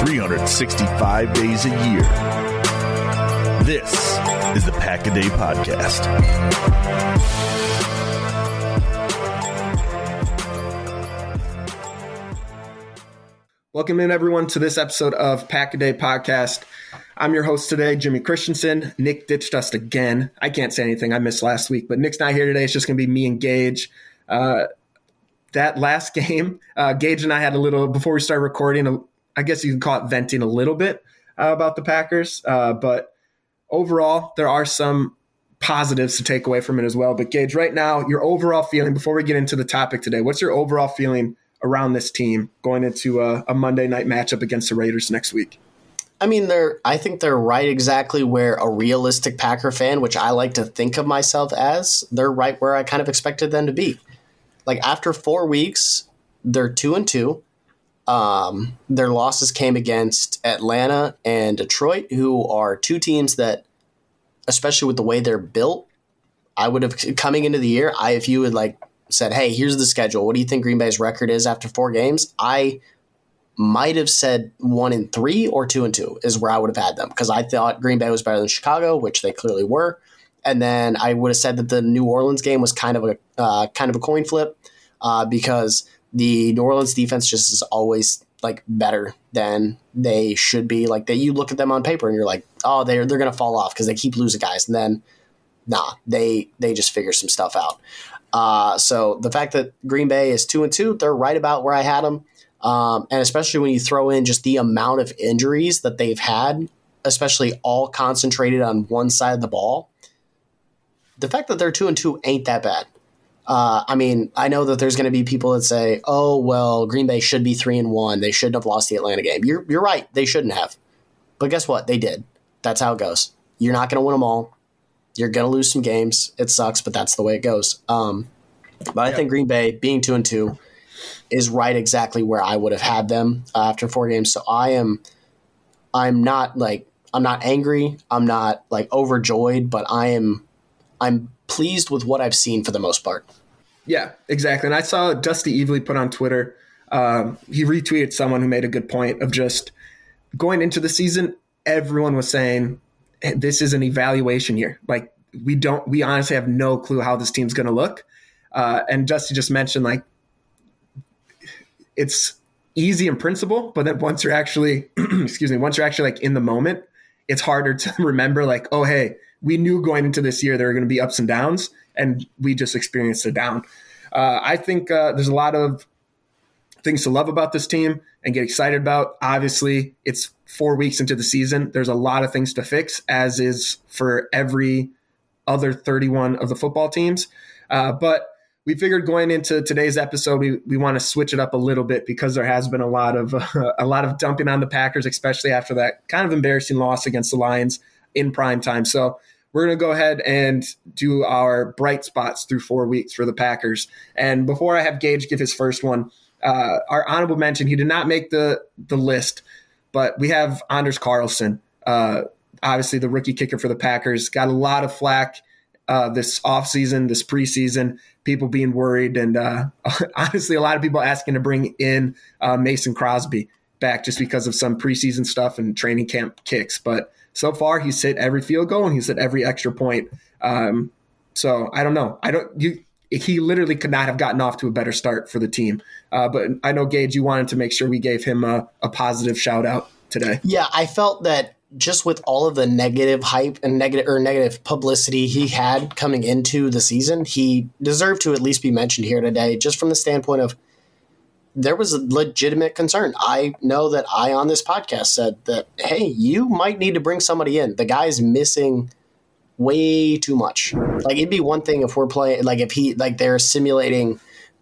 365 days a year. This is the Pack a Day Podcast. Welcome in, everyone, to this episode of Pack a Day Podcast. I'm your host today, Jimmy Christensen. Nick ditched us again. I can't say anything. I missed last week, but Nick's not here today. It's just going to be me and Gage. Uh, that last game, uh, Gage and I had a little before we started recording. I guess you can call it venting a little bit uh, about the Packers, uh, but overall, there are some positives to take away from it as well. But Gage, right now, your overall feeling before we get into the topic today, what's your overall feeling around this team going into a, a Monday night matchup against the Raiders next week? I mean, they're. I think they're right exactly where a realistic Packer fan, which I like to think of myself as, they're right where I kind of expected them to be like after four weeks, they're two and two. Um, their losses came against Atlanta and Detroit, who are two teams that, especially with the way they're built, I would have coming into the year. I if you had like said, "Hey, here's the schedule. What do you think Green Bay's record is after four games?" I might have said one and three or two and two is where I would have had them because I thought Green Bay was better than Chicago, which they clearly were and then I would have said that the New Orleans game was kind of a uh, kind of a coin flip uh, because the New Orleans defense just is always like better than they should be. Like that, you look at them on paper and you're like, oh, they're they're gonna fall off because they keep losing guys, and then nah, they they just figure some stuff out. Uh, so the fact that Green Bay is two and two, they're right about where I had them, um, and especially when you throw in just the amount of injuries that they've had, especially all concentrated on one side of the ball the fact that they're two and two ain't that bad. Uh, I mean, I know that there's going to be people that say, "Oh, well, Green Bay should be three and one. They shouldn't have lost the Atlanta game." You're you're right. They shouldn't have. But guess what? They did. That's how it goes. You're not going to win them all. You're going to lose some games. It sucks, but that's the way it goes. Um, but I think Green Bay being two and two is right exactly where I would have had them uh, after four games. So I am, I'm not like I'm not angry. I'm not like overjoyed, but I am I'm pleased with what I've seen for the most part. Yeah, exactly. And I saw Dusty Evely put on Twitter. Um, he retweeted someone who made a good point of just going into the season. Everyone was saying this is an evaluation year. Like we don't, we honestly have no clue how this team's going to look. Uh, and Dusty just mentioned like it's easy in principle, but then once you're actually, excuse me, once you're actually like in the moment, it's harder to remember like, oh hey, we knew going into this year there were going to be ups and downs, and we just experienced a down. Uh, I think uh, there's a lot of things to love about this team and get excited about. Obviously, it's four weeks into the season. There's a lot of things to fix, as is for every other 31 of the football teams. Uh, but we figured going into today's episode, we, we want to switch it up a little bit because there has been a lot of uh, a lot of dumping on the Packers, especially after that kind of embarrassing loss against the Lions in prime time. So we're going to go ahead and do our bright spots through four weeks for the Packers. And before I have Gage give his first one, uh, our honorable mention, he did not make the the list, but we have Anders Carlson, uh, obviously the rookie kicker for the Packers, got a lot of flack uh, this offseason, this preseason, people being worried, and uh, honestly, a lot of people asking to bring in uh, Mason Crosby back just because of some preseason stuff and training camp kicks. But so far, he's hit every field goal and he's hit every extra point. Um, so I don't know. I don't you. He literally could not have gotten off to a better start for the team. Uh, but I know Gage, you wanted to make sure we gave him a, a positive shout out today. Yeah, I felt that just with all of the negative hype and negative or negative publicity he had coming into the season, he deserved to at least be mentioned here today, just from the standpoint of there was a legitimate concern. I know that I on this podcast said that, hey, you might need to bring somebody in. The guy's missing way too much. Like it'd be one thing if we're playing like if he like they're simulating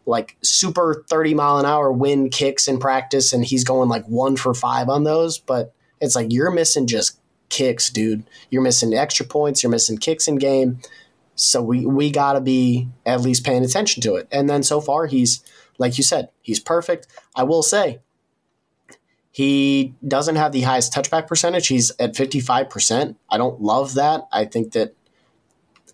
like super 30 mile an hour wind kicks in practice and he's going like one for five on those, but it's like you're missing just kicks, dude. You're missing extra points. You're missing kicks in game. So we we got to be at least paying attention to it. And then so far, he's like you said, he's perfect. I will say, he doesn't have the highest touchback percentage. He's at fifty five percent. I don't love that. I think that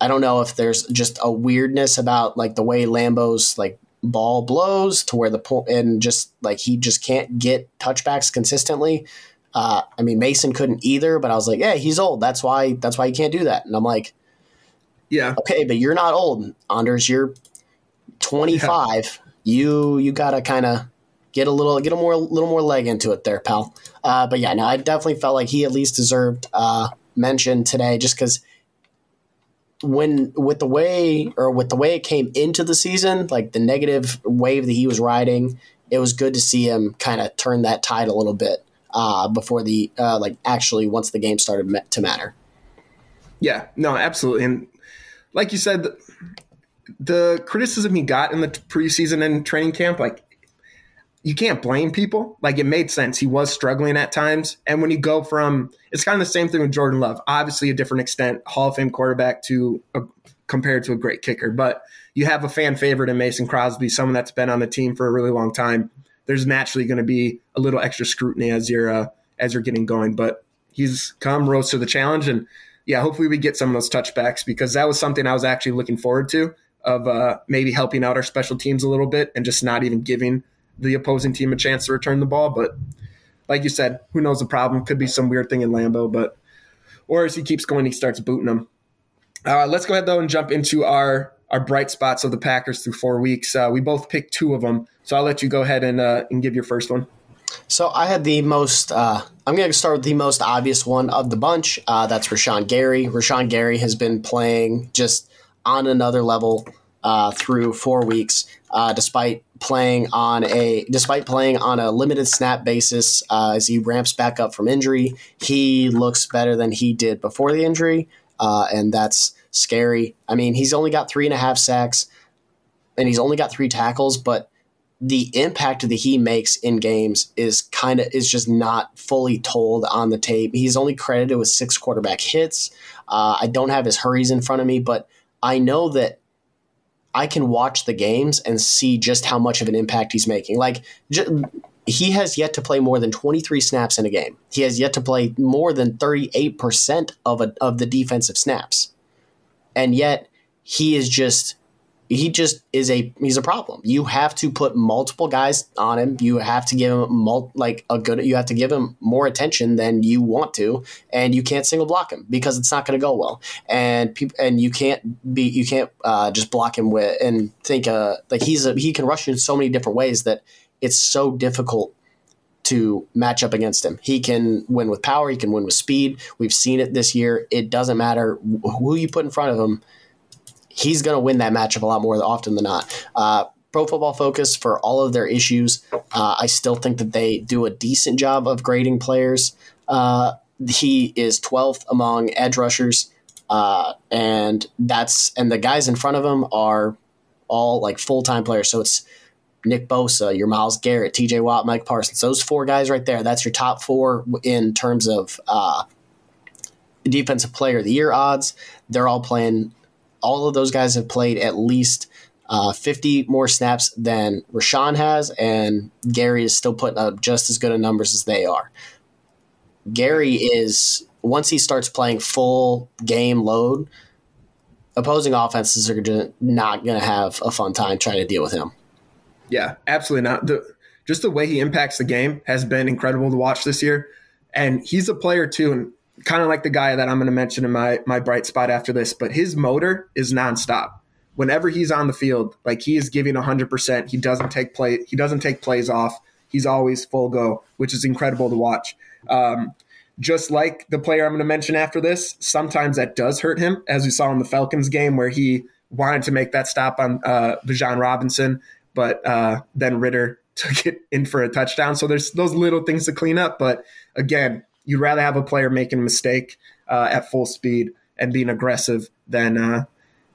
I don't know if there's just a weirdness about like the way Lambeau's like ball blows to where the point and just like he just can't get touchbacks consistently. Uh, I mean, Mason couldn't either, but I was like, yeah, he's old. That's why. That's why he can't do that. And I'm like, yeah, okay, but you're not old, Anders. You're 25. Yeah. You you gotta kind of get a little get a more little more leg into it there, pal. Uh, but yeah, no, I definitely felt like he at least deserved uh, mention today, just because when with the way or with the way it came into the season, like the negative wave that he was riding, it was good to see him kind of turn that tide a little bit uh, before the uh, like actually once the game started to matter. Yeah, no, absolutely, and like you said, the, criticism he got in the preseason and training camp, like you can't blame people. Like it made sense. He was struggling at times. And when you go from, it's kind of the same thing with Jordan Love, obviously a different extent, Hall of Fame quarterback to a, compared to a great kicker. But you have a fan favorite in Mason Crosby, someone that's been on the team for a really long time there's naturally going to be a little extra scrutiny as you're uh, as you're getting going. But he's come rose to the challenge, and yeah, hopefully we get some of those touchbacks because that was something I was actually looking forward to of uh, maybe helping out our special teams a little bit and just not even giving the opposing team a chance to return the ball. But like you said, who knows the problem? Could be some weird thing in Lambeau, but or as he keeps going, he starts booting them. Uh, let's go ahead though and jump into our our bright spots of the Packers through four weeks. Uh, we both picked two of them, so I'll let you go ahead and uh, and give your first one. So I had the most. Uh, I'm going to start with the most obvious one of the bunch. Uh, that's Rashan Gary. Rashan Gary has been playing just on another level uh, through four weeks, uh, despite playing on a despite playing on a limited snap basis as he ramps back up from injury. He looks better than he did before the injury, and that's scary. I mean, he's only got three and a half sacks and he's only got three tackles, but the impact that he makes in games is kind of is just not fully told on the tape. He's only credited with six quarterback hits. Uh, I don't have his hurries in front of me, but I know that I can watch the games and see just how much of an impact he's making. Like he has yet to play more than 23 snaps in a game. He has yet to play more than 38% of a, of the defensive snaps and yet he is just he just is a he's a problem. You have to put multiple guys on him. You have to give him mul- like a good. You have to give him more attention than you want to, and you can't single block him because it's not going to go well. And people and you can't be you can't uh, just block him with and think uh, like he's a he can rush you in so many different ways that it's so difficult to match up against him. He can win with power, he can win with speed. We've seen it this year. It doesn't matter who you put in front of him, he's going to win that matchup a lot more often than not. Uh, Pro Football Focus for all of their issues. Uh, I still think that they do a decent job of grading players. Uh, he is 12th among edge rushers, uh, and that's and the guys in front of him are all like full time players. So it's Nick Bosa, your Myles Garrett, TJ Watt, Micah Parsons. Those four guys right there. That's your top four in terms of uh, defensive player of the year odds. They're all playing. All of those guys have played at least uh, 50 more snaps than Rashan has, and Gary is still putting up just as good of numbers as they are. Gary is once he starts playing full game load, opposing offenses are gonna, not going to have a fun time trying to deal with him. Yeah, absolutely not. The, just the way he impacts the game has been incredible to watch this year, and he's a player too, and kind of like the guy that I'm going to mention in my my bright spot after this. But his motor is nonstop. Whenever he's on the field, like he is giving 100. percent He doesn't take play. He doesn't take plays off. He's always full go, which is incredible to watch. Um, just like the player I'm going to mention after this, sometimes that does hurt him, as we saw in the Falcons game where he wanted to make that stop on uh, Bijan Robinson, but uh, then Ridder took it in for a touchdown. So there's those little things to clean up. But again, you'd rather have a player making a mistake uh, at full speed and being aggressive than uh,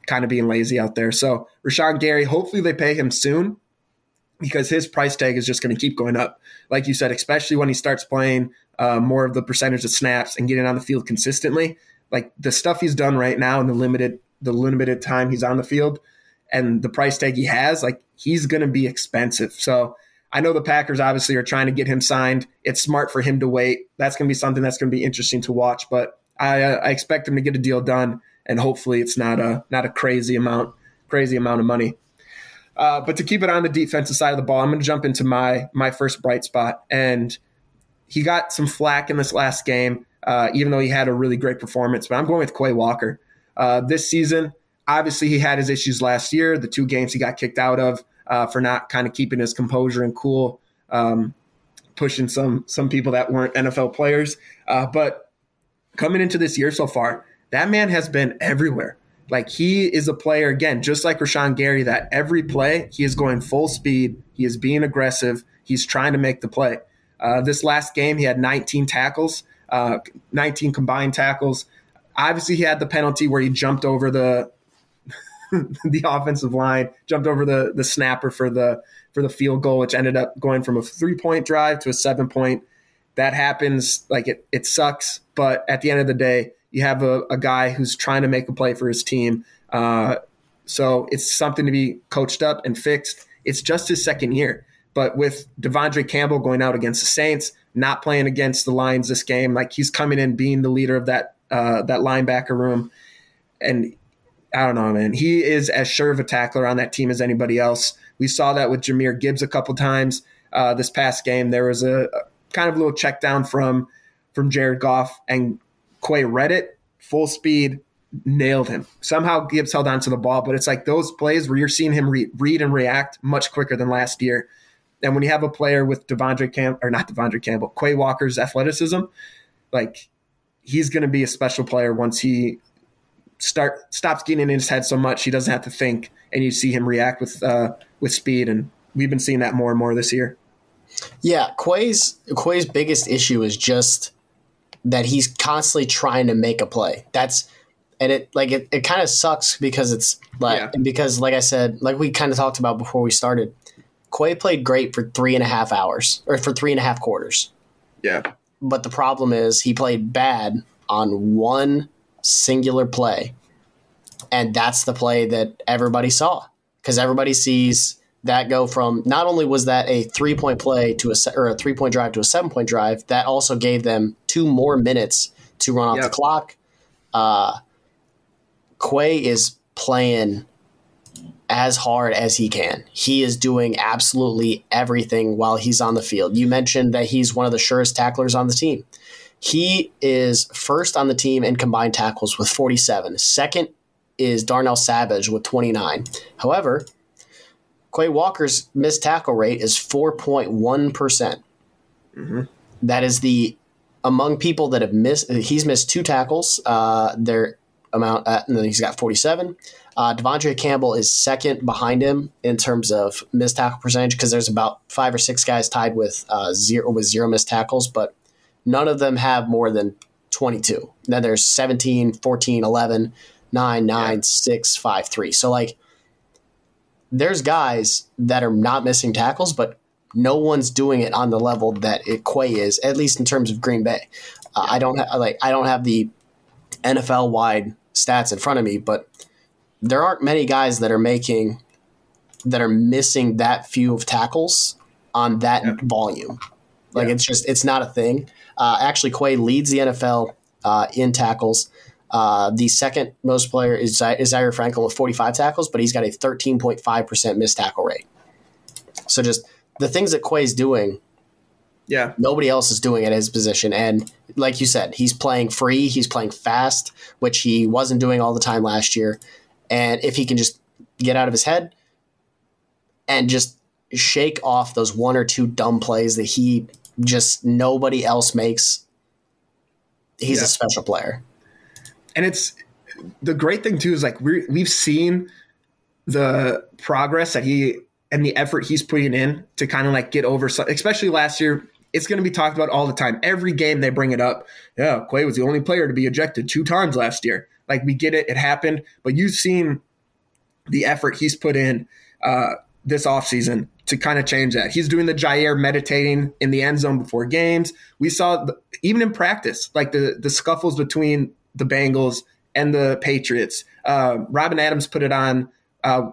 kind of being lazy out there. So Rashan Gary, hopefully they pay him soon because his price tag is just going to keep going up. Like you said, especially when he starts playing uh, more of the percentage of snaps and getting on the field consistently. Like the stuff he's done right now in the limited the limited time he's on the field and the price tag he has, like he's going to be expensive. So I know the Packers obviously are trying to get him signed. It's smart for him to wait. That's going to be something that's going to be interesting to watch. But I, uh, I expect him to get a deal done, and hopefully it's not a not a crazy amount crazy amount of money. Uh, but to keep it on the defensive side of the ball, I'm going to jump into my my first bright spot, and he got some flack in this last game, uh, even though he had a really great performance. But I'm going with Quay Walker. Uh, this season, obviously, he had his issues last year, the two games he got kicked out of uh, for not kind of keeping his composure and cool, um, pushing some some people that weren't NFL players. Uh, but coming into this year so far, that man has been everywhere. Like he is a player again, just like Rashan Gary. That every play he is going full speed. He is being aggressive. He's trying to make the play. Uh, this last game, he had 19 tackles, uh, 19 combined tackles. Obviously, he had the penalty where he jumped over the the offensive line, jumped over the the snapper for the for the field goal, which ended up going from a three point drive to a seven point. That happens. Like it, it sucks. But at the end of the day, you have a, a guy who's trying to make a play for his team. Uh, so it's something to be coached up and fixed. It's just his second year. But with De'Vondre Campbell going out against the Saints, not playing against the Lions this game, like he's coming in being the leader of that uh, that linebacker room, and I don't know, man. He is as sure of a tackler on that team as anybody else. We saw that with Jahmyr Gibbs a couple times uh, this past game. There was a, a, kind of a little check down from from Jared Goff, and Quay read it full speed, nailed him. Somehow Gibbs held on to the ball, but it's like those plays where you're seeing him re- read and react much quicker than last year. And when you have a player with De'Vondre Camp or not De'Vondre Campbell, Quay Walker's athleticism, like he's going to be a special player once he start stops getting in his head so much he doesn't have to think, and you see him react with uh, with speed. And we've been seeing that more and more this year. Yeah, Quay's Quay's biggest issue is just that he's constantly trying to make a play. That's and it like it, it kind of sucks because it's like yeah. because like I said, like we kind of talked about before we started, Quay played great for three and a half hours or for three and a half quarters. Yeah. But the problem is he played bad on one singular play. And that's the play that everybody saw because everybody sees that go from not only was that a three point play to a or a three point drive to a seven point drive, that also gave them two more minutes to run off yep. the clock. Uh, Quay is playing as hard as he can. He is doing absolutely everything while he's on the field. You mentioned that he's one of the surest tacklers on the team. He is first on the team in combined tackles with 47. Second is Darnell Savage with 29. However, Quay Walker's missed tackle rate is 4.1%. Mm-hmm. That is the among people that have missed. He's missed two tackles. Uh, their amount, uh, and then he's got 47. Uh, De'Vondre Campbell is second behind him in terms of missed tackle percentage because there's about five or six guys tied with uh, zero with zero missed tackles, but none of them have more than 22. Then there's 17, 14, 11, 9, 9, yeah. 6, 5, 3. So like there's guys that are not missing tackles, but no one's doing it on the level that it, Quay is, at least in terms of Green Bay. Uh, I don't ha- like I don't have the NFL wide stats in front of me, but there aren't many guys that are making that are missing that few of tackles on that yeah. volume. Like yeah. it's just it's not a thing. Uh, actually, Quay leads the NFL uh, in tackles. Uh, the second most player is, Zaire Franklin with 45 tackles, but he's got a 13.5% missed tackle rate. So just the things that Quay's doing, yeah, nobody else is doing at his position. And like you said, he's playing free, he's playing fast, which he wasn't doing all the time last year. And if he can just get out of his head and just shake off those one or two dumb plays that he just nobody else makes, he's yeah. a special player and it's the great thing too is like we we've seen the progress that he and the effort he's putting in to kind of like get over, especially last year. It's going to be talked about all the time. Every game they bring it up. Yeah, Quay was the only player to be ejected two times last year. Like we get it, it happened, but you've seen the effort he's put in uh, this offseason to kind of change that. He's doing the Jair meditating in the end zone before games. We saw the, even in practice, like the the scuffles between the Bengals and the Patriots. Uh, Robin Adams put it on uh,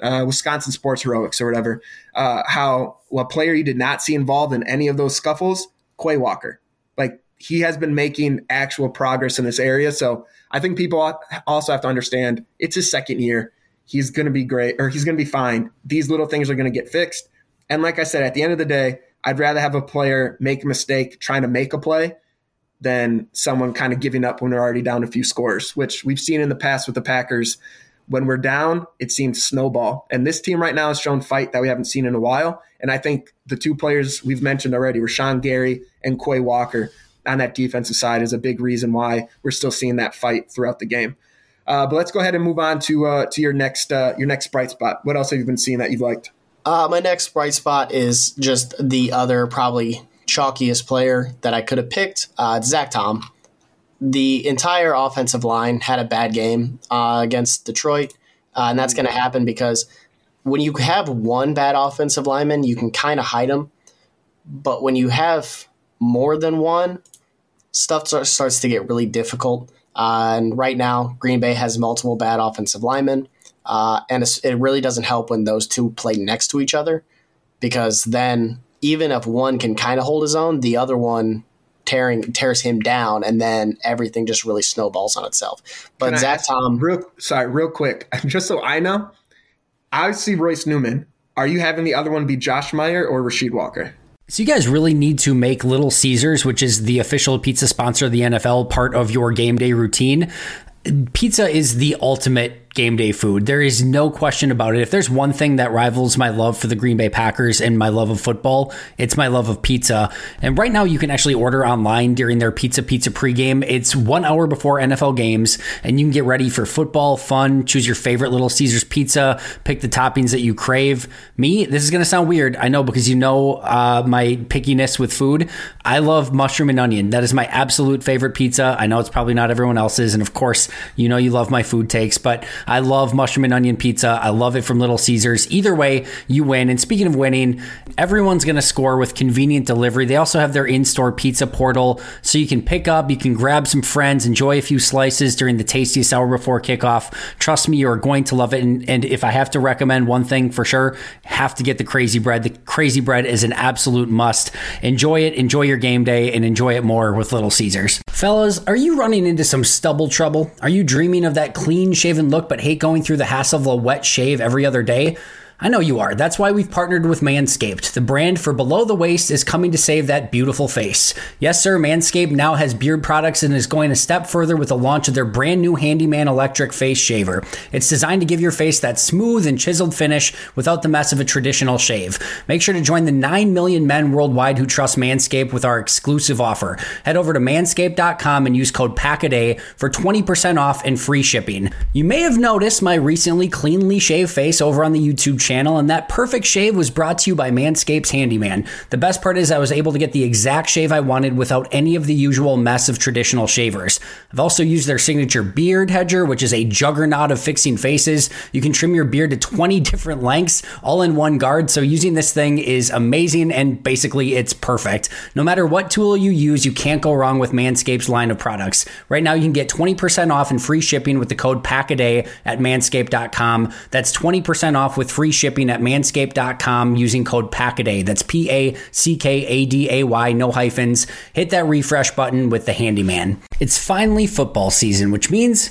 uh, Wisconsin Sports Heroics or whatever. Uh, how a player you did not see involved in any of those scuffles, Quay Walker. Like he has been making actual progress in this area. So I think people also have to understand it's his second year. He's going to be great or he's going to be fine. These little things are going to get fixed. And like I said, at the end of the day, I'd rather have a player make a mistake trying to make a play than someone kind of giving up when they're already down a few scores, which we've seen in the past with the Packers. When we're down, it seems snowball. And this team right now has shown fight that we haven't seen in a while. And I think the two players we've mentioned already, Rashan Gary and Quay Walker, on that defensive side is a big reason why we're still seeing that fight throughout the game. Uh, but let's go ahead and move on to uh, to your next uh, your next bright spot. What else have you been seeing that you've liked? Uh, my next bright spot is just the other probably chalkiest player that I could have picked, uh, Zach Tom. The entire offensive line had a bad game uh, against Detroit, and that's going to happen because when you have one bad offensive lineman, you can kind of hide them. But when you have more than one, stuff starts to get really difficult. Uh, and right now, Green Bay has multiple bad offensive linemen, uh, and it really doesn't help when those two play next to each other because then even if one can kind of hold his own, the other one tearing tears him down, and then everything just really snowballs on itself. But can Zach Tom, real sorry, real quick, just so I know, I see Royce Newman. Are you having the other one be Josh Meyer or Rasheed Walker? So you guys really need to make Little Caesars, which is the official pizza sponsor of the NFL, part of your game day routine. Pizza is the ultimate game day food. There is no question about it. If there's one thing that rivals my love for the Green Bay Packers and my love of football, it's my love of pizza. And right now, you can actually order online during their Pizza Pizza pregame. It's one hour before NFL games, and you can get ready for football, fun, choose your favorite Little Caesars pizza, pick the toppings that you crave. Me, this is going to sound weird, I know, because you know uh, my pickiness with food. I love mushroom and onion. That is my absolute favorite pizza. I know it's probably not everyone else's. And of course, you know you love my food takes, but I love mushroom and onion pizza. I love it from Little Caesars. Either way, you win. And speaking of winning, everyone's going to score with convenient delivery. They also have their in store pizza portal so you can pick up, you can grab some friends, enjoy a few slices during the tastiest hour before kickoff. Trust me, you're going to love it. And, and if I have to recommend one thing for sure, have to get the crazy bread. The crazy bread is an absolute must. Enjoy it, enjoy your game day, and enjoy it more with Little Caesars. Fellas, are you running into some stubble trouble? Are you dreaming of that clean shaven look but hate going through the hassle of a wet shave every other day? I know you are. That's why we've partnered with Manscaped. The brand for below the waist is coming to save that beautiful face. Yes, sir, Manscaped now has beard products and is going a step further with the launch of their brand new Handyman electric face shaver. It's designed to give your face that smooth and chiseled finish without the mess of a traditional shave. Make sure to join the 9 million men worldwide who trust Manscaped with our exclusive offer. Head over to manscaped.com and use code PACKADAY for 20% off and free shipping. You may have noticed my recently cleanly shaved face over on the YouTube channel, and that perfect shave was brought to you by Manscaped's Handyman. The best part is I was able to get the exact shave I wanted without any of the usual mess of traditional shavers. I've also used their signature beard hedger, which is a juggernaut of fixing faces. You can trim your beard to 20 different lengths, all in one guard. So using this thing is amazing and basically it's perfect. No matter what tool you use, you can't go wrong with Manscaped's line of products. Right now, you can get 20% off and free shipping with the code PACKADAY at manscaped.com. That's 20% off with free shipping at manscaped.com using code PACKADAY. That's P A C K A D A Y, no hyphens. Hit that refresh button with the handyman. It's finally football season, which means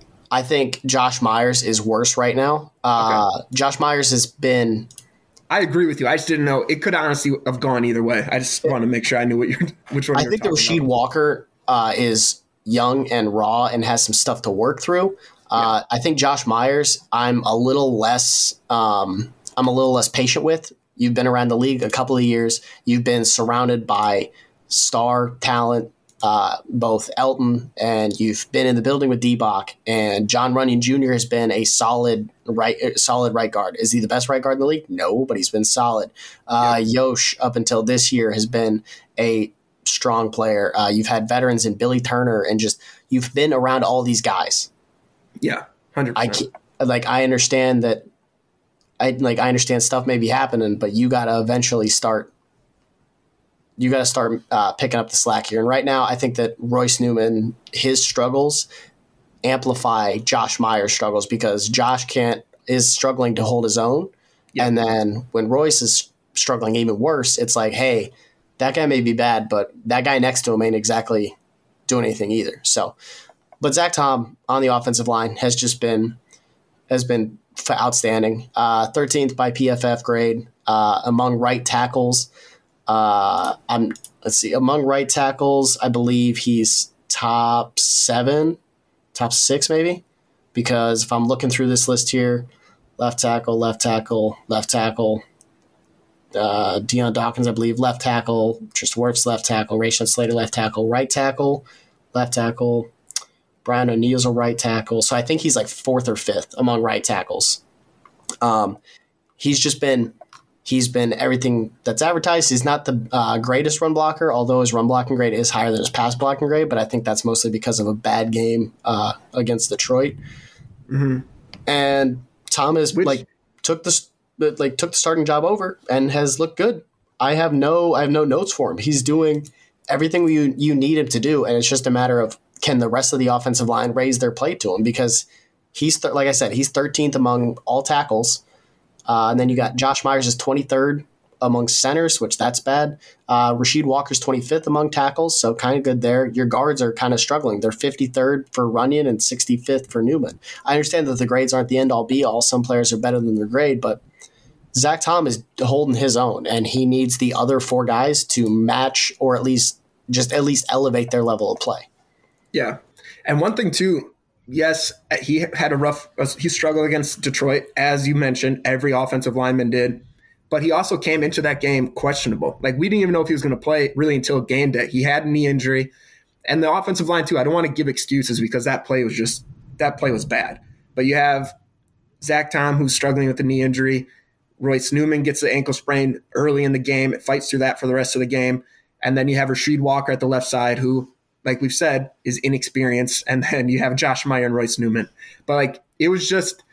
I think Josh Myers is worse right now. Uh, okay. Josh Myers has been. I agree with you. I just didn't know it could honestly have gone either way. I just want to make sure I knew what you're which one. I think that Rasheed about. Walker uh, is young and raw and has some stuff to work through. Uh, yeah. I think Josh Myers, I'm a little less. Um, I'm a little less patient with. You've been around the league a couple of years. You've been surrounded by star talent, uh, both Elgton and you've been in the building with D-Bach and John Runyan Jr. has been a solid right uh, solid right guard. Is he the best right guard in the league? No, but he's been solid. Uh, yeah. Yosh up until this year has been a strong player. Uh, you've had veterans in Billy Turner and just you've been around all these guys. Yeah, hundred. I like I understand that. I like I understand stuff may be happening, but you got to eventually start you got to start uh, picking up the slack here. And right now, I think that Royce Newman, his struggles amplify Josh Myers' struggles because Josh can't is struggling to hold his own, and then when Royce is struggling even worse, it's like, hey, that guy may be bad, but that guy next to him ain't exactly doing anything either. So, but Zach Tom on the offensive line has just been has been outstanding. Uh, 13th by PFF grade uh, among right tackles. Uh, I'm let's see among right tackles. I believe he's top seven, top six maybe, because if I'm looking through this list here, left tackle, left tackle, left tackle. Uh, Dion Dawkins, I believe, left tackle. Tristan left tackle. Rashawn Slater, left tackle. Right tackle, left tackle. Brian O'Neill's a right tackle. So I think he's like fourth or fifth among right tackles. Um, he's just been He's been everything that's advertised. He's not the uh, greatest run blocker, although his run blocking grade is higher than his pass blocking grade. But I think that's mostly because of a bad game uh, against Detroit. Mm-hmm. And Thomas Which, like took the like took the starting job over and has looked good. I have no I have no notes for him. He's doing everything you you need him to do, and it's just a matter of can the rest of the offensive line raise their plate to him because he's th- like I said he's 13th among all tackles uh, and then you got Josh Myers is 23rd among centers, which that's bad. Uh, Rasheed Walker's 25th among tackles, so kind of good there. Your guards are kind of struggling. They're 53rd for Runyan and 65th for Newman. I understand that the grades aren't the end all be all. Some players are better than their grade, but Zach Tom is holding his own, and he needs the other four guys to match or at least just at least elevate their level of play. Yeah, and one thing too, yes, he had a rough, he struggled against Detroit, as you mentioned, every offensive lineman did. But he also came into that game questionable. Like, we didn't even know if he was going to play really until game day. He had a knee injury. And the offensive line, too, I don't want to give excuses because that play was just, that play was bad. But you have Zach Tom, who's struggling with the knee injury. Royce Newman gets the ankle sprain early in the game. It fights through that for the rest of the game. And then you have Rasheed Walker at the left side, who, like we've said, is inexperienced. And then you have Josh Meyer and Royce Newman. But like it was just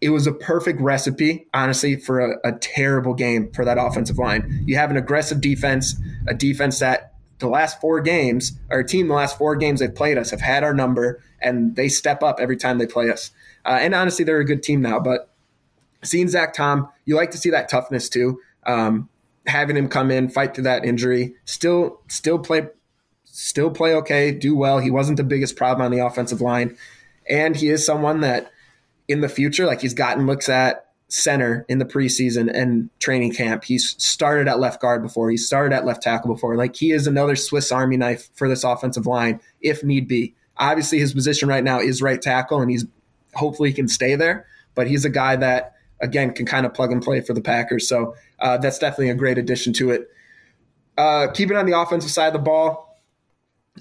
it was a perfect recipe, honestly, for a, a, terrible game for that offensive line. You have an aggressive defense, a defense that the last four games, our team, the last four games they've played us have had our number, and they step up every time they play us. Uh, and honestly, they're a good team now. But seeing Zach Tom, you like to see that toughness too. Um, having him come in, fight through that injury, still, still play, still play okay, do well. He wasn't the biggest problem on the offensive line, and he is someone that in the future, like he's gotten looks at center in the preseason and training camp. He's started at left guard before. He started at left tackle before. Like he is another Swiss Army knife for this offensive line if need be. Obviously, his position right now is right tackle, and he's hopefully he can stay there. But he's a guy that again can kind of plug and play for the Packers. So uh, that's definitely a great addition to it. Uh, keeping on the offensive side of the ball,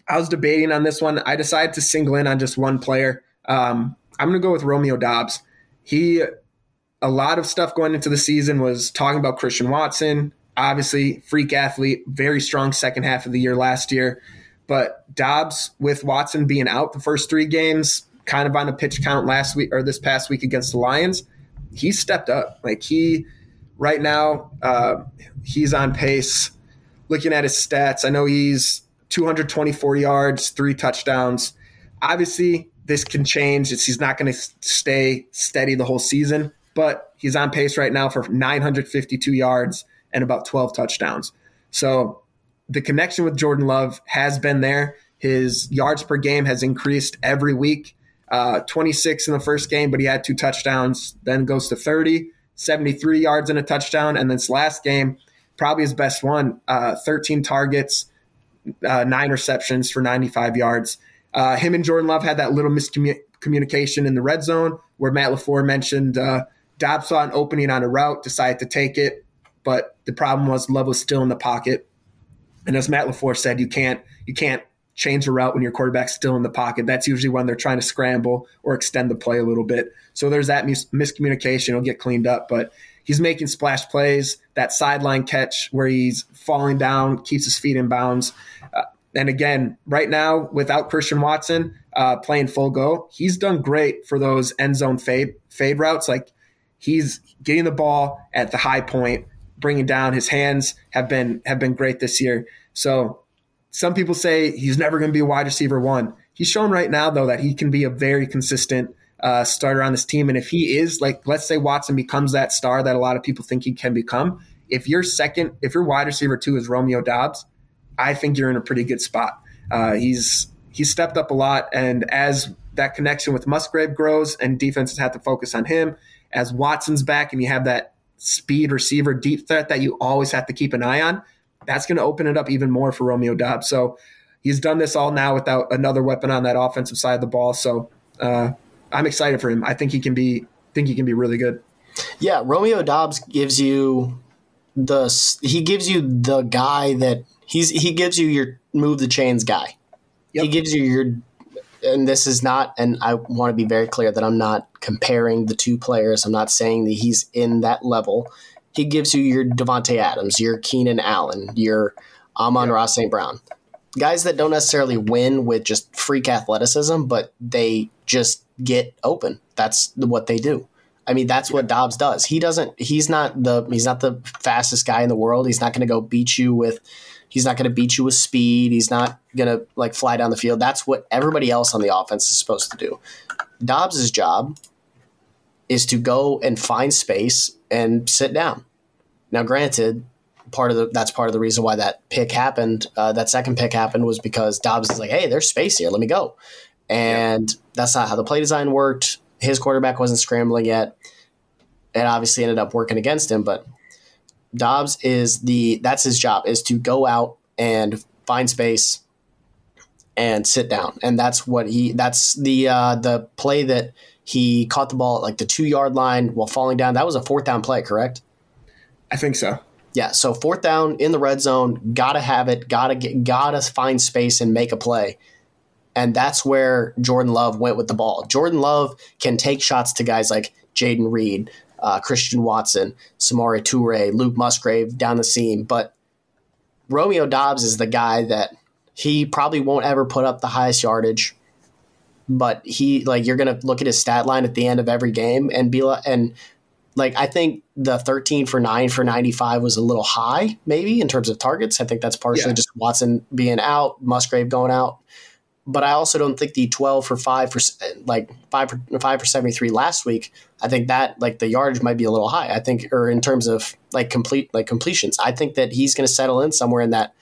I was debating on this one. I decided to single in on just one player. Um, I'm going to go with Romeo Doubs. He, a lot of stuff going into the season was talking about Christian Watson. Obviously, freak athlete, very strong second half of the year last year. But Doubs, with Watson being out the first three games, kind of on a pitch count last week or this past week against the Lions, he stepped up. Like he, right now, uh, he's on pace. Looking at his stats, I know he's 224 yards, three touchdowns. Obviously, this can change. It's, he's not going to stay steady the whole season, but he's on pace right now for 952 yards and about 12 touchdowns. So the connection with Jordan Love has been there. His yards per game has increased every week. Uh, 26 in the first game, but he had two touchdowns, then goes to 30, 73 yards and a touchdown. And this last game, probably his best one, uh, 13 targets, uh, nine receptions for 95 yards. Uh, him and Jordan Love had that little miscommunication in the red zone where Matt LaFleur mentioned uh, Doubs saw an opening on a route, decided to take it, but the problem was Love was still in the pocket. And as Matt LaFleur said, you can't you can't change the route when your quarterback's still in the pocket. That's usually when they're trying to scramble or extend the play a little bit. So there's that mis- miscommunication. It'll get cleaned up, but he's making splash plays. That sideline catch where he's falling down, keeps his feet in bounds. Uh, and again, right now, without Christian Watson uh, playing full go, he's done great for those end zone fade fade routes. Like he's getting the ball at the high point, bringing down. His hands have been have been great this year. So some people say he's never going to be a wide receiver one. He's shown right now though that he can be a very consistent uh, starter on this team. And if he is like, let's say Watson becomes that star that a lot of people think he can become. If your second, if your wide receiver two is Romeo Doubs, I think you're in a pretty good spot. Uh, he's he's stepped up a lot, and as that connection with Musgrave grows, and defenses have to focus on him, as Watson's back, and you have that speed receiver deep threat that you always have to keep an eye on. That's going to open it up even more for Romeo Doubs. So he's done this all now without another weapon on that offensive side of the ball. So uh, I'm excited for him. I think he can be think he can be really good. Yeah, Romeo Doubs gives you the he gives you the guy that He's he gives you your move the chains guy. Yep. He gives you your and this is not and I want to be very clear that I'm not comparing the two players. I'm not saying that he's in that level. He gives you your Davante Adams, your Keenan Allen, your Amon-Ra St. Brown. Guys that don't necessarily win with just freak athleticism, but they just get open. That's what they do. I mean, that's what Doubs does. He doesn't. He's not the. He's not the fastest guy in the world. He's not going to go beat you with He's not going to beat you with speed. He's not going to like fly down the field. That's what everybody else on the offense is supposed to do. Doubs's job is to go and find space and sit down. Now, granted, part of the that's part of the reason why that pick happened. Uh, that second pick happened was because Doubs is like, "Hey, there's space here. Let me go," and yeah. that's not how the play design worked. His quarterback wasn't scrambling yet. It obviously ended up working against him, but Doubs is the that's his job is to go out and find space and sit down, and that's what he that's the uh, the play that he caught the ball at like the two yard line while falling down. That was a fourth down play, correct? I think so. Yeah, so fourth down in the red zone, gotta have it, gotta get, gotta find space and make a play, and that's where Jordan Love went with the ball. Jordan Love can take shots to guys like Jayden Reed, uh, Christian Watson, Samori Toure, Luke Musgrave down the seam. But Romeo Doubs is the guy that he probably won't ever put up the highest yardage, but he like you're gonna look at his stat line at the end of every game and be like, and like I think the 13 for nine for 95 was a little high, maybe in terms of targets. I think that's partially yeah. just Watson being out, Musgrave going out. But I also don't think the 12 for five for like five for, five for 73 last week. I think that like the yardage might be a little high. I think, or in terms of like complete like completions, I think that he's going to settle in somewhere in that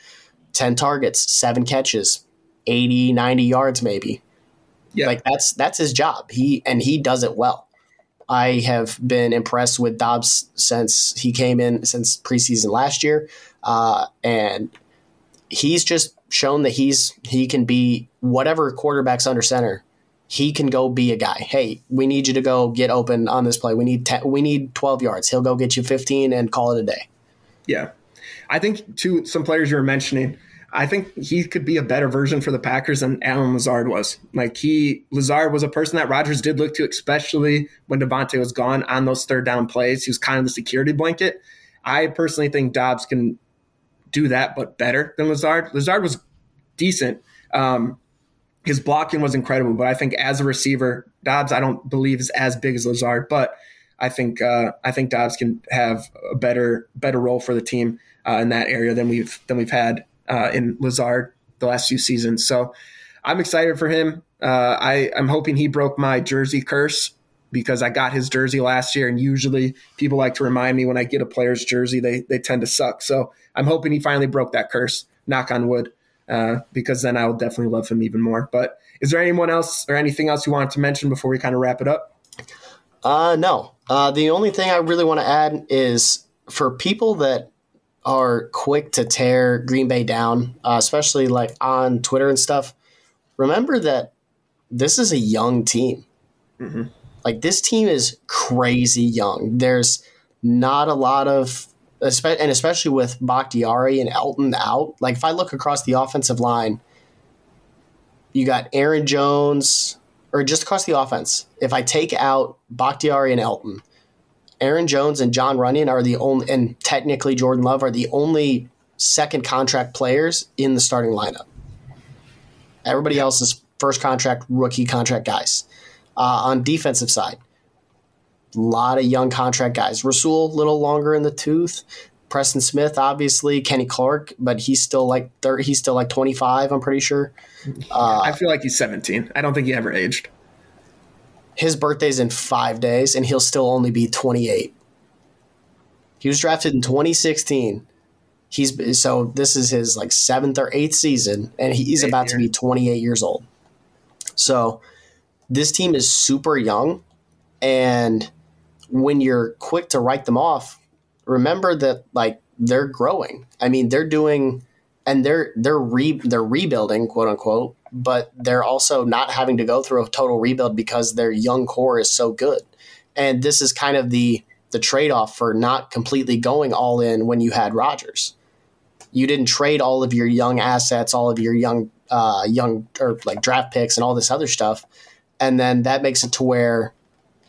10 targets, seven catches, 80, 90 yards maybe. Yeah. Like that's that's his job. He and he does it well. I have been impressed with Doubs since he came in since preseason last year, uh, and he's just shown that he's he can be whatever quarterback's under center. He can go be a guy. Hey, we need you to go get open on this play. We need ten, we need twelve yards. He'll go get you fifteen and call it a day. Yeah, I think to some players you were mentioning I think he could be a better version for the Packers than Allen Lazard was. Like he, Lazard was a person that Rodgers did look to, especially when Davante was gone on those third down plays. He was kind of the security blanket. I personally think Doubs can do that, but better than Lazard. Lazard was decent. Um, his blocking was incredible, but I think as a receiver, Doubs I don't believe is as big as Lazard, but I think uh, I think Doubs can have a better better role for the team uh, in that area than we've than we've had uh, in Lazard the last few seasons. So I'm excited for him. Uh, I, I'm hoping he broke my jersey curse because I got his jersey last year, and usually people like to remind me when I get a player's jersey, they they tend to suck. So I'm hoping he finally broke that curse. Knock on wood, uh, because then I will definitely love him even more. But is there anyone else or anything else you wanted to mention before we kind of wrap it up? Uh, no. Uh, the only thing I really want to add is for people that are quick to tear Green Bay down, uh, especially like on Twitter and stuff, remember that this is a young team. Mm-hmm. Like this team is crazy young. There's not a lot of, and especially with Bakhtiari and Elgton out. Like if I look across the offensive line, you got Aaron Jones, or just across the offense. If I take out Bakhtiari and Elgton, Aaron Jones and Jon Runyan are the only, and technically Jordan Love are the only second contract players in the starting lineup. Everybody else is first contract, rookie contract guys. Uh, on defensive side, a lot of young contract guys. Rasul, a little longer in the tooth. Preston Smith, obviously. Kenny Clark, but he's still like 30, he's still like 25, I'm pretty sure. Uh, I feel like he's 17. I don't think he ever aged his birthday's in five days, and he'll still only be 28. He was drafted in 2016. He's so this is his like seventh or eighth season, and he's about to be 28 years old. So this team is super young, and when you're quick to write them off, remember that like they're growing. I mean, they're doing, and they're they're re they're rebuilding, quote unquote but they're also not having to go through a total rebuild because their young core is so good. And this is kind of the the trade off for not completely going all in when you had Rodgers. You didn't trade all of your young assets, all of your young uh, young or like draft picks and all this other stuff, and then that makes it to where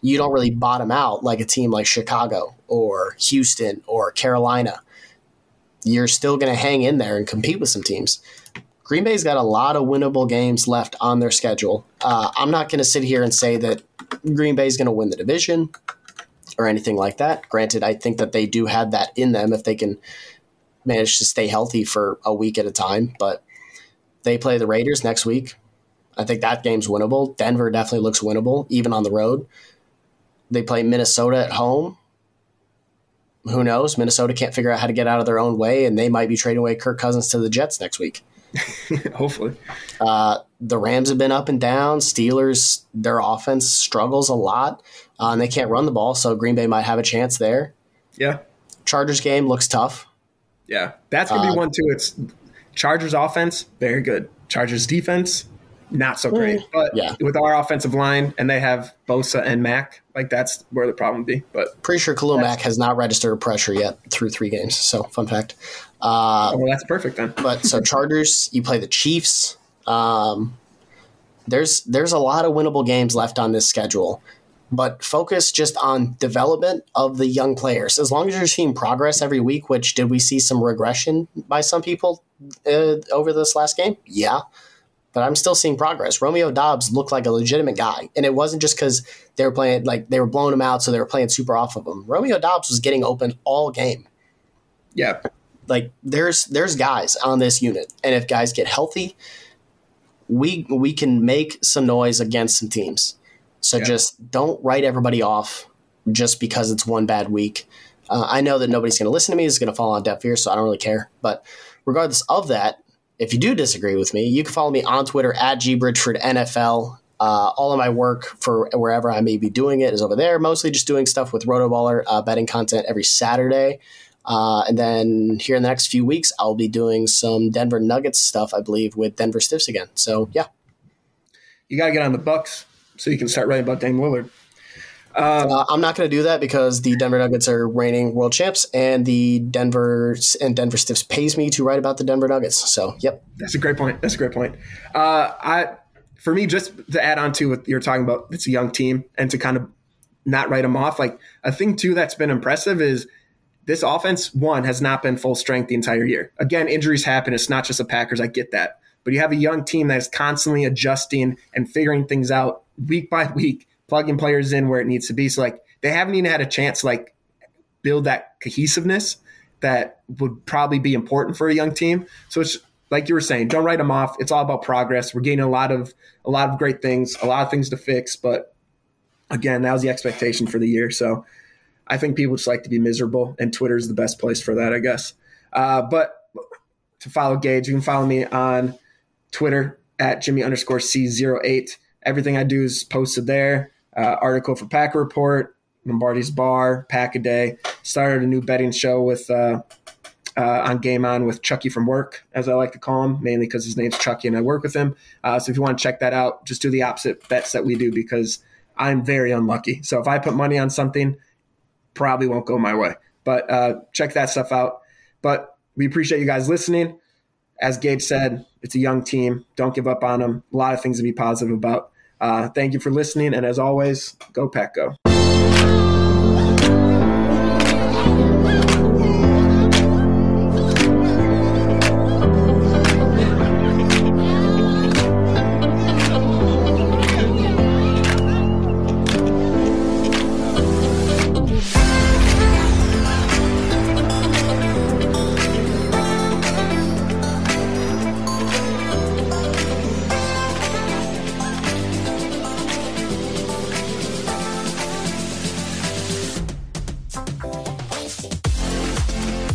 you don't really bottom out like a team like Chicago or Houston or Carolina. You're still going to hang in there and compete with some teams. Green Bay's got a lot of winnable games left on their schedule. Uh, I'm not going to sit here and say that Green Bay's going to win the division or anything like that. Granted, I think that they do have that in them if they can manage to stay healthy for a week at a time. But they play the Raiders next week. I think that game's winnable. Denver definitely looks winnable, even on the road. They play Minnesota at home. Who knows? Minnesota can't figure out how to get out of their own way, and they might be trading away Kirk Cousins to the Jets next week. Hopefully. Uh, the Rams have been up and down. Steelers, their offense struggles a lot, uh, and they can't run the ball, so Green Bay might have a chance there. Yeah. Chargers game looks tough. Yeah, that's gonna be uh, one too. It's Chargers offense, very good. Chargers defense, not so great. Mm, but yeah. with our offensive line, and they have Bosa and Mack, like that's where the problem would be. But pretty sure Khalil Mack has not registered pressure yet through three games. So fun fact. Uh, oh, well, that's perfect then. but so Chargers, you play the Chiefs. Um, there's there's a lot of winnable games left on this schedule. but focus just on development of the young players. As long as you're seeing progress every week, which did we see some regression by some people uh, over this last game? Yeah. But I'm still seeing progress. Romeo Doubs looked like a legitimate guy. And it wasn't just because they were playing, like, they were blowing him out, so they were playing super off of him. Romeo Doubs was getting open all game. Yeah. Like, there's there's guys on this unit. And if guys get healthy, we we can make some noise against some teams. So yeah. just don't write everybody off just because it's one bad week. Uh, I know that nobody's going to listen to me. It's going to fall on deaf ears, so I don't really care. But regardless of that, if you do disagree with me, you can follow me on Twitter at gbridgefordnfl. Uh, all of my work for wherever I may be doing it is over there. Mostly just doing stuff with Rotoballer uh, betting content every Saturday. Uh, and then here in the next few weeks, I'll be doing some Denver Nuggets stuff, I believe, with Denver Stiffs again. So yeah, you got to get on the Bucks so you can start writing about Dame Lillard. Um, uh, I'm not going to do that because the Denver Nuggets are reigning world champs, and the Denver and Denver Stiffs pays me to write about the Denver Nuggets. So, yep, that's a great point. That's a great point. Uh, I, for me, just to add on to what you're talking about, it's a young team, and to kind of not write them off. Like a thing too that's been impressive is this offense. One has not been full strength the entire year. Again, injuries happen. It's not just the Packers. I get that, but you have a young team that is constantly adjusting and figuring things out week by week, plugging players in where it needs to be. So like they haven't even had a chance like build that cohesiveness that would probably be important for a young team. So it's like you were saying, don't write them off. It's all about progress. We're getting a lot of a lot of great things, a lot of things to fix, but again, that was the expectation for the year. So I think people just like to be miserable, and Twitter is the best place for that, I guess. Uh, but to follow Gage, you can follow me on Twitter at Jimmy underscore C08. Everything I do is posted there. Uh, article for Packer Report, Lombardi's Bar, Pack a Day. Started a new betting show with uh, uh, on Game On with Chucky from work, as I like to call him, mainly because his name's Chucky and I work with him. Uh, so if you want to check that out, just do the opposite bets that we do because I'm very unlucky. So if I put money on something, probably won't go my way. But uh, check that stuff out. But we appreciate you guys listening. As Gage said, it's a young team. Don't give up on them. A lot of things to be positive about. Uh, thank you for listening. And as always, go Pack Go.